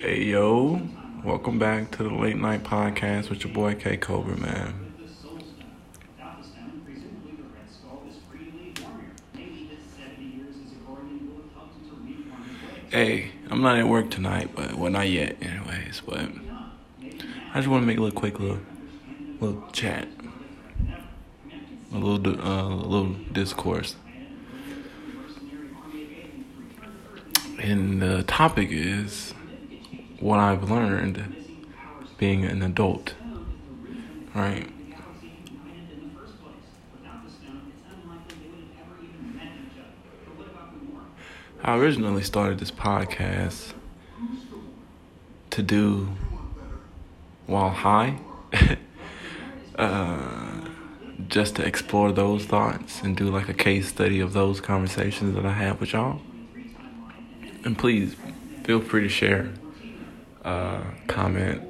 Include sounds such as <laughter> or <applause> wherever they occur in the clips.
Hey yo, welcome back to the late night podcast with your boy K Cobra, man. Hey, I'm not at work tonight, but well, not yet, anyways. But I just want to make a little quick little little chat, a little uh, a little discourse, and the topic is what I've learned being an adult, right? I originally started this podcast to do while high, <laughs> uh, just to explore those thoughts and do like a case study of those conversations that I have with y'all. And please feel free to share, uh, comment,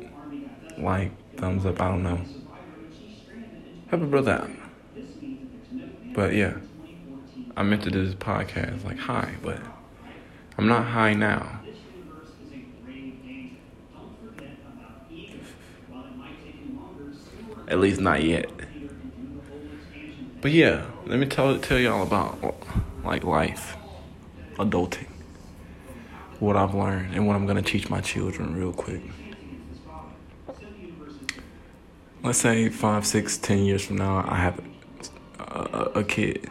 like, thumbs up, I don't know. Help a brother out. But yeah, I meant to do this podcast like high, but. I'm not high now. At least not yet. But yeah, let me tell tell y'all about like life, adulting, what I've learned, and what I'm gonna teach my children real quick. Let's say five, six, ten years from now, I have a, a kid.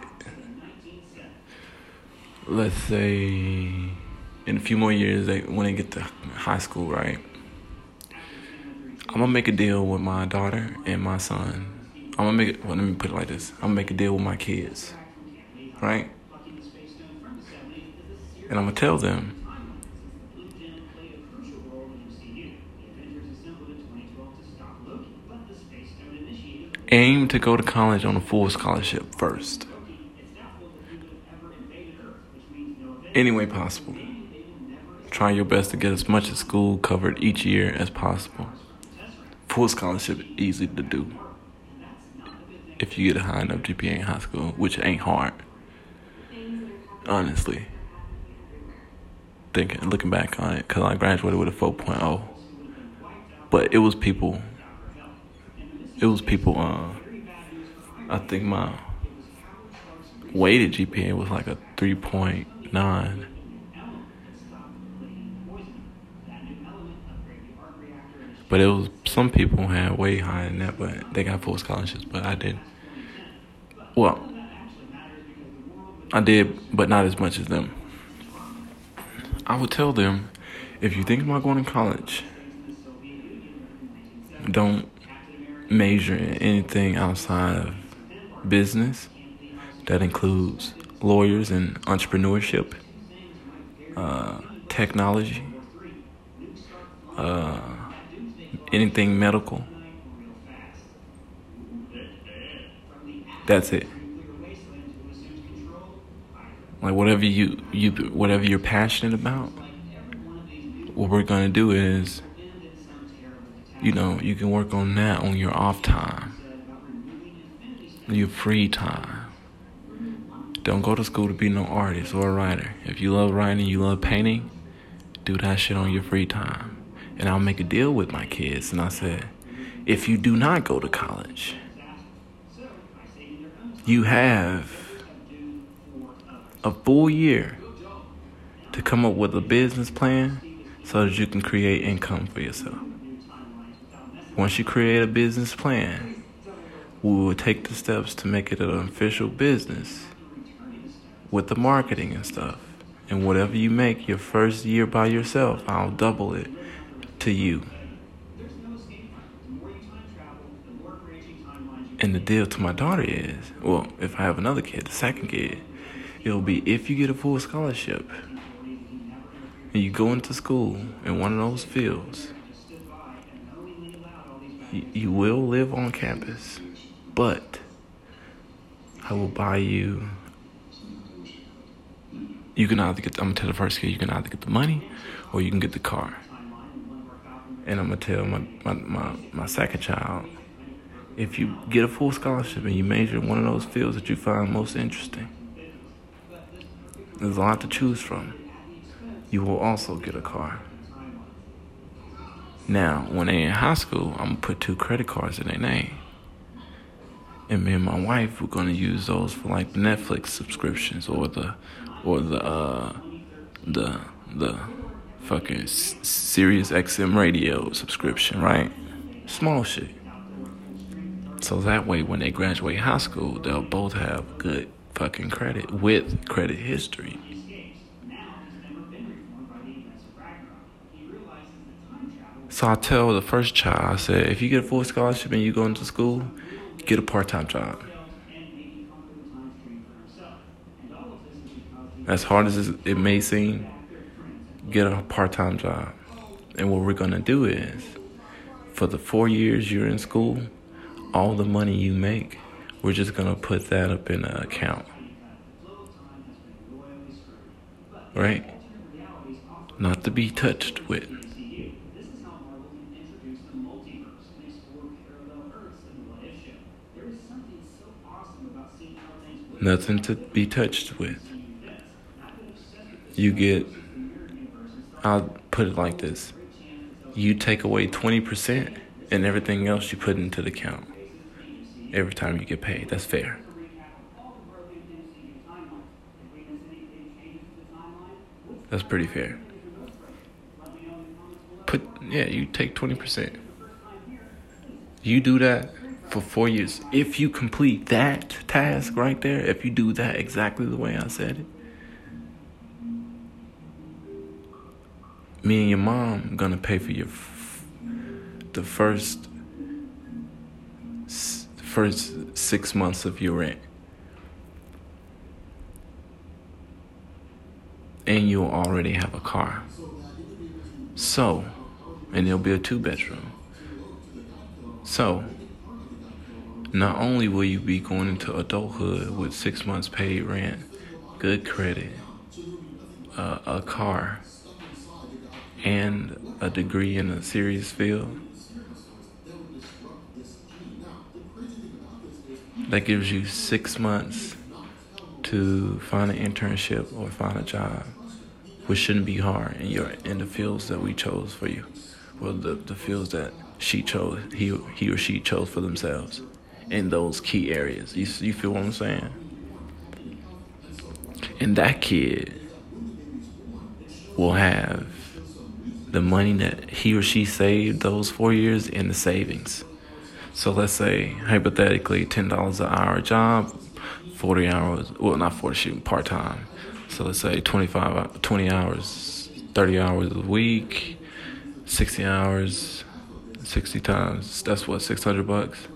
Let's say in a few more years they when they get to high school right? I'm gonna make a deal with my daughter and my son. I'm gonna make it well, let me put it like this. I'm gonna make a deal with my kids right? And i'm gonna tell them aim to go to college on a full scholarship first any way possible. Try your best to get as much of school covered each year as possible. Full scholarship easy to do. If you get a high enough GPA in high school, which ain't hard. Honestly. Thinking, looking back on it, because I graduated with a 4.0. But it was people, it was people, uh, I think my weighted GPA was like a three point nine. But it was some people had way higher than that, but they got full scholarships, but I didn't. Well, I did, but not as much as them. I would tell them if you think about going to college, don't major in anything outside of business. That includes lawyers and entrepreneurship, uh, technology, uh, anything medical. That's it. Like whatever you you whatever you're passionate about, what we're gonna do is, you know, you can work on that on your off time, your free time. Don't go to school to be no artist or a writer. If you love writing, you love painting, do that shit on your free time. And I'll make a deal with my kids. And I said, if you do not go to college, you have a full year to come up with a business plan so that you can create income for yourself. Once you create a business plan, we will take the steps to make it an official business with the marketing and stuff. And whatever you make your first year by yourself, I'll double it to you. And the deal to my daughter is well, if I have another kid, the second kid, it'll be if you get a full scholarship and you go into school in one of those fields, you, will live on campus, but I will buy you you can either get, I'm gonna tell the first kid, you can either get the money or you can get the car. And I'm gonna tell my, my, my, my second child, if you get a full scholarship and you major in one of those fields that you find most interesting, there's a lot to choose from. You will also get a car. Now, when they in high school, I'm gonna put two credit cards in their name. And me and my wife we're gonna use those for like Netflix subscriptions or the or the uh the the fucking Sirius XM radio subscription, right? Small shit. So that way when they graduate high school, they'll both have good fucking credit with credit history. So I tell the first child, I said, if you get a full scholarship and you go into school, get a part time job. As hard as it may seem, get a part time job. And what we're going to do is, for the four years you're in school, all the money you make, we're just going to put that up in an account. Right? Not to be touched with. Nothing to be touched with. You get, I'll put it like this you take away 20% and everything else you put into the account every time you get paid. That's fair. That's pretty fair. Put yeah, you take 20%. You do that for four years. If you complete that task right there, if you do that exactly the way I said it, me and your mom gonna pay for your f- the first s- first six months of your rent, and you'll already have a car. So, and it'll be a two bedroom. So not only will you be going into adulthood with six months paid rent, good credit, uh, a car, and a degree in a serious field, that gives you six months to find an internship or find a job, which shouldn't be hard in your in the fields that we chose for you, or the, the fields that she chose, he he or she chose for themselves in those key areas. You, you feel what I'm saying? And that kid will have the money that he or she saved those four years in the savings. So let's say hypothetically ten dollars an hour job, forty hours well not forty shooting part time. So let's say 25 20 hours, thirty hours a week, sixty hours, sixty times that's what, six hundred bucks?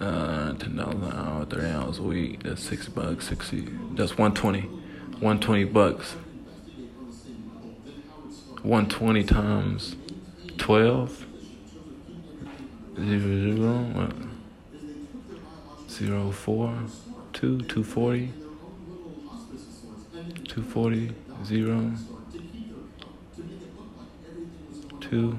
Uh, ten dollars an hour, thirty hours a week. That's six bucks, sixty. That's one twenty. One twenty bucks. One twenty times twelve. Zero zero what? Zero four two two forty. Two forty zero two.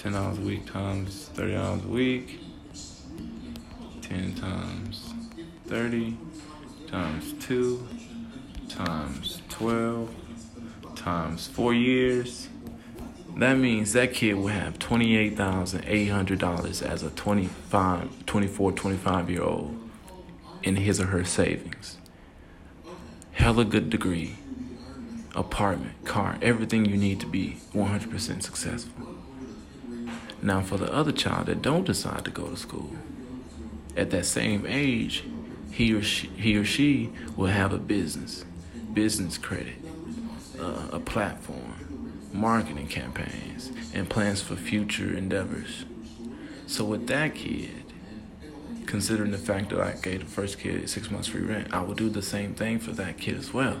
10 hours a week times 30 hours a week. 10 times 30 times 2 times 12 times 4 years. That means that kid will have $28,800 as a 25, 24, 25 year old in his or her savings. Hella good degree, apartment, car, everything you need to be 100% successful. Now, for the other child that don't decide to go to school, at that same age, he or she, he or she will have a business, business credit, uh, a platform, marketing campaigns, and plans for future endeavors. So with that kid considering the fact that I gave the first kid six months free rent, I will do the same thing for that kid as well.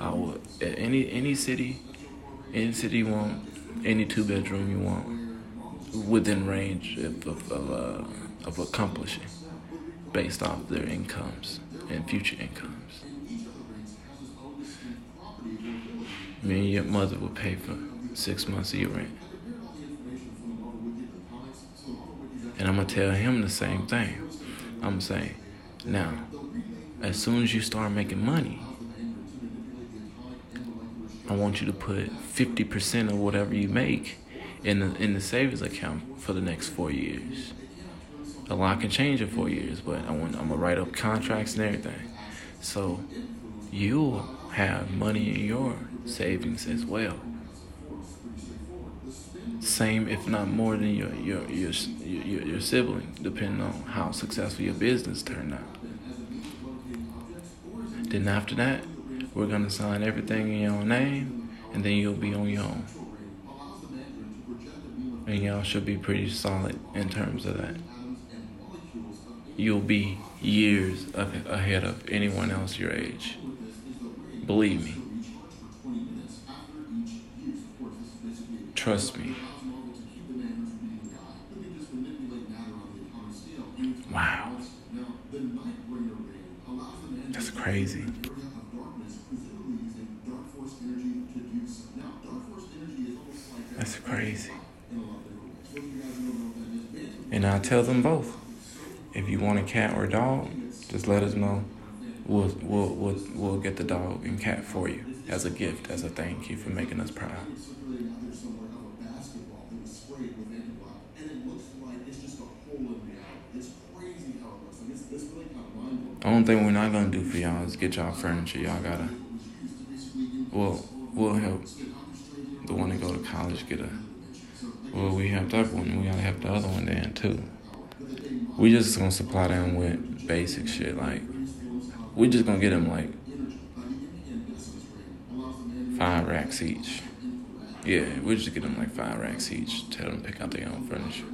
I will any any city, any city you want, any two bedroom you want, within range of of, of, uh, of accomplishing, based off their incomes and future incomes. Me and your mother will pay for six months of your rent. And I'm gonna tell him the same thing. I'm saying, now, as soon as you start making money, I want you to put 50% of whatever you make in the in the savings account for the next four years. A lot can change in four years, but I want I'm gonna write up contracts and everything. So you'll have money in your savings as well same, if not more, than your your your your, your sibling, depending on how successful your business turned out. Then after that, we're gonna sign everything in your name, and then you'll be on your own. And y'all should be pretty solid in terms of that. You'll be years ahead of anyone else your age. Believe me. Trust me. Wow. That's crazy. Tell them both. If you want a cat or a dog, just let us know. We'll we'll we'll we'll get the dog and cat for you as a gift, as a thank you for making us proud. The only thing we're not gonna do for y'all is get y'all furniture. Y'all gotta. Well, we'll help the one that go to college get a. Well, we have that one. We gotta have the other one then too. We just gonna supply them with basic shit. Like, we just gonna get them like five racks each. Yeah, we just get them like five racks each. Tell them pick out their own furniture.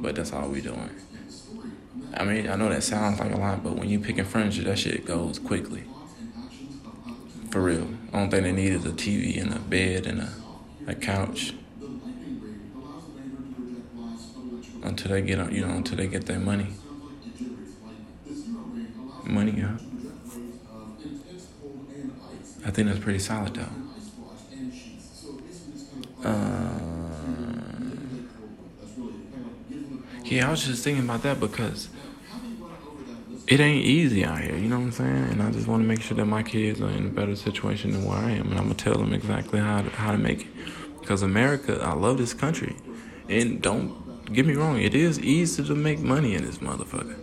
But that's all we doing. I mean, I know that sounds like a lot, but when you picking furniture, that shit goes quickly. For real. Only thing they need is a TV and a bed and a, a couch. Until they get, you know, until they get their money. Money, yeah. I think that's pretty solid though. Uh, yeah, I was just thinking about that because it ain't easy out here, you know what I'm saying? And I just want to make sure that my kids are in a better situation than where I am, and I'm gonna tell them exactly how to, how to make it. Because America, I love this country, and don't get me wrong, it is easy to make money in this motherfucker.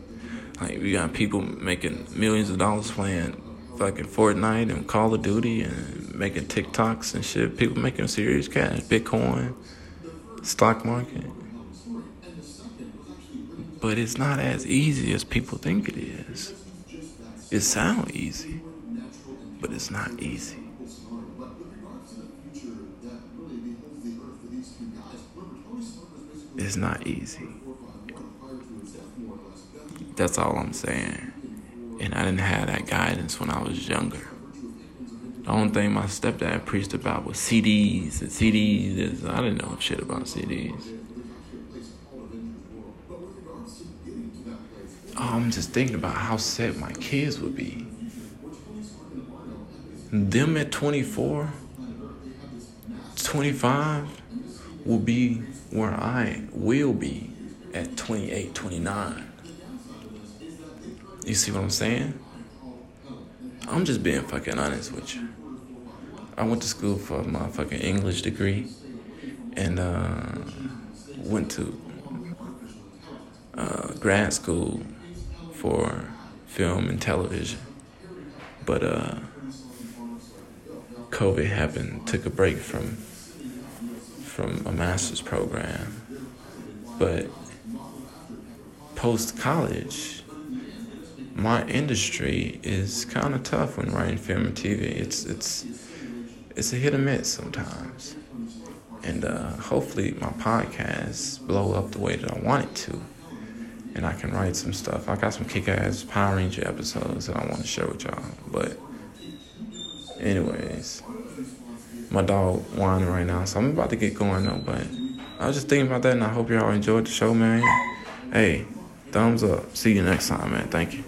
Like we got people making millions of dollars playing fucking Fortnite and Call of Duty and making TikToks and shit. People making serious cash, Bitcoin, stock market. But it's not as easy as people think it is. It sounds easy, but it's not easy. It's not easy. That's all I'm saying. And I didn't have that guidance when I was younger. The only thing my stepdad preached about was CDs and CDs. I didn't know shit about CDs. Oh, I'm just thinking about how sad my kids would be. Them at 24, 25 will be where I will be at 28, 29. You see what I'm saying? I'm just being fucking honest with you. I went to school for my fucking English degree and uh, went to uh, grad school for film and television. But uh, COVID happened, took a break from from a master's program. But post college, my industry is kind of tough when writing film and TV. It's it's it's a hit or miss sometimes, and uh, hopefully my podcast blow up the way that I want it to and I can write some stuff. I got some kick ass Power Ranger episodes that I want to share with y'all. But, anyways, my dog whining right now, so I'm about to get going though. But I was just thinking about that, and I hope y'all enjoyed the show, man. Hey, thumbs up. See you next time, man. Thank you.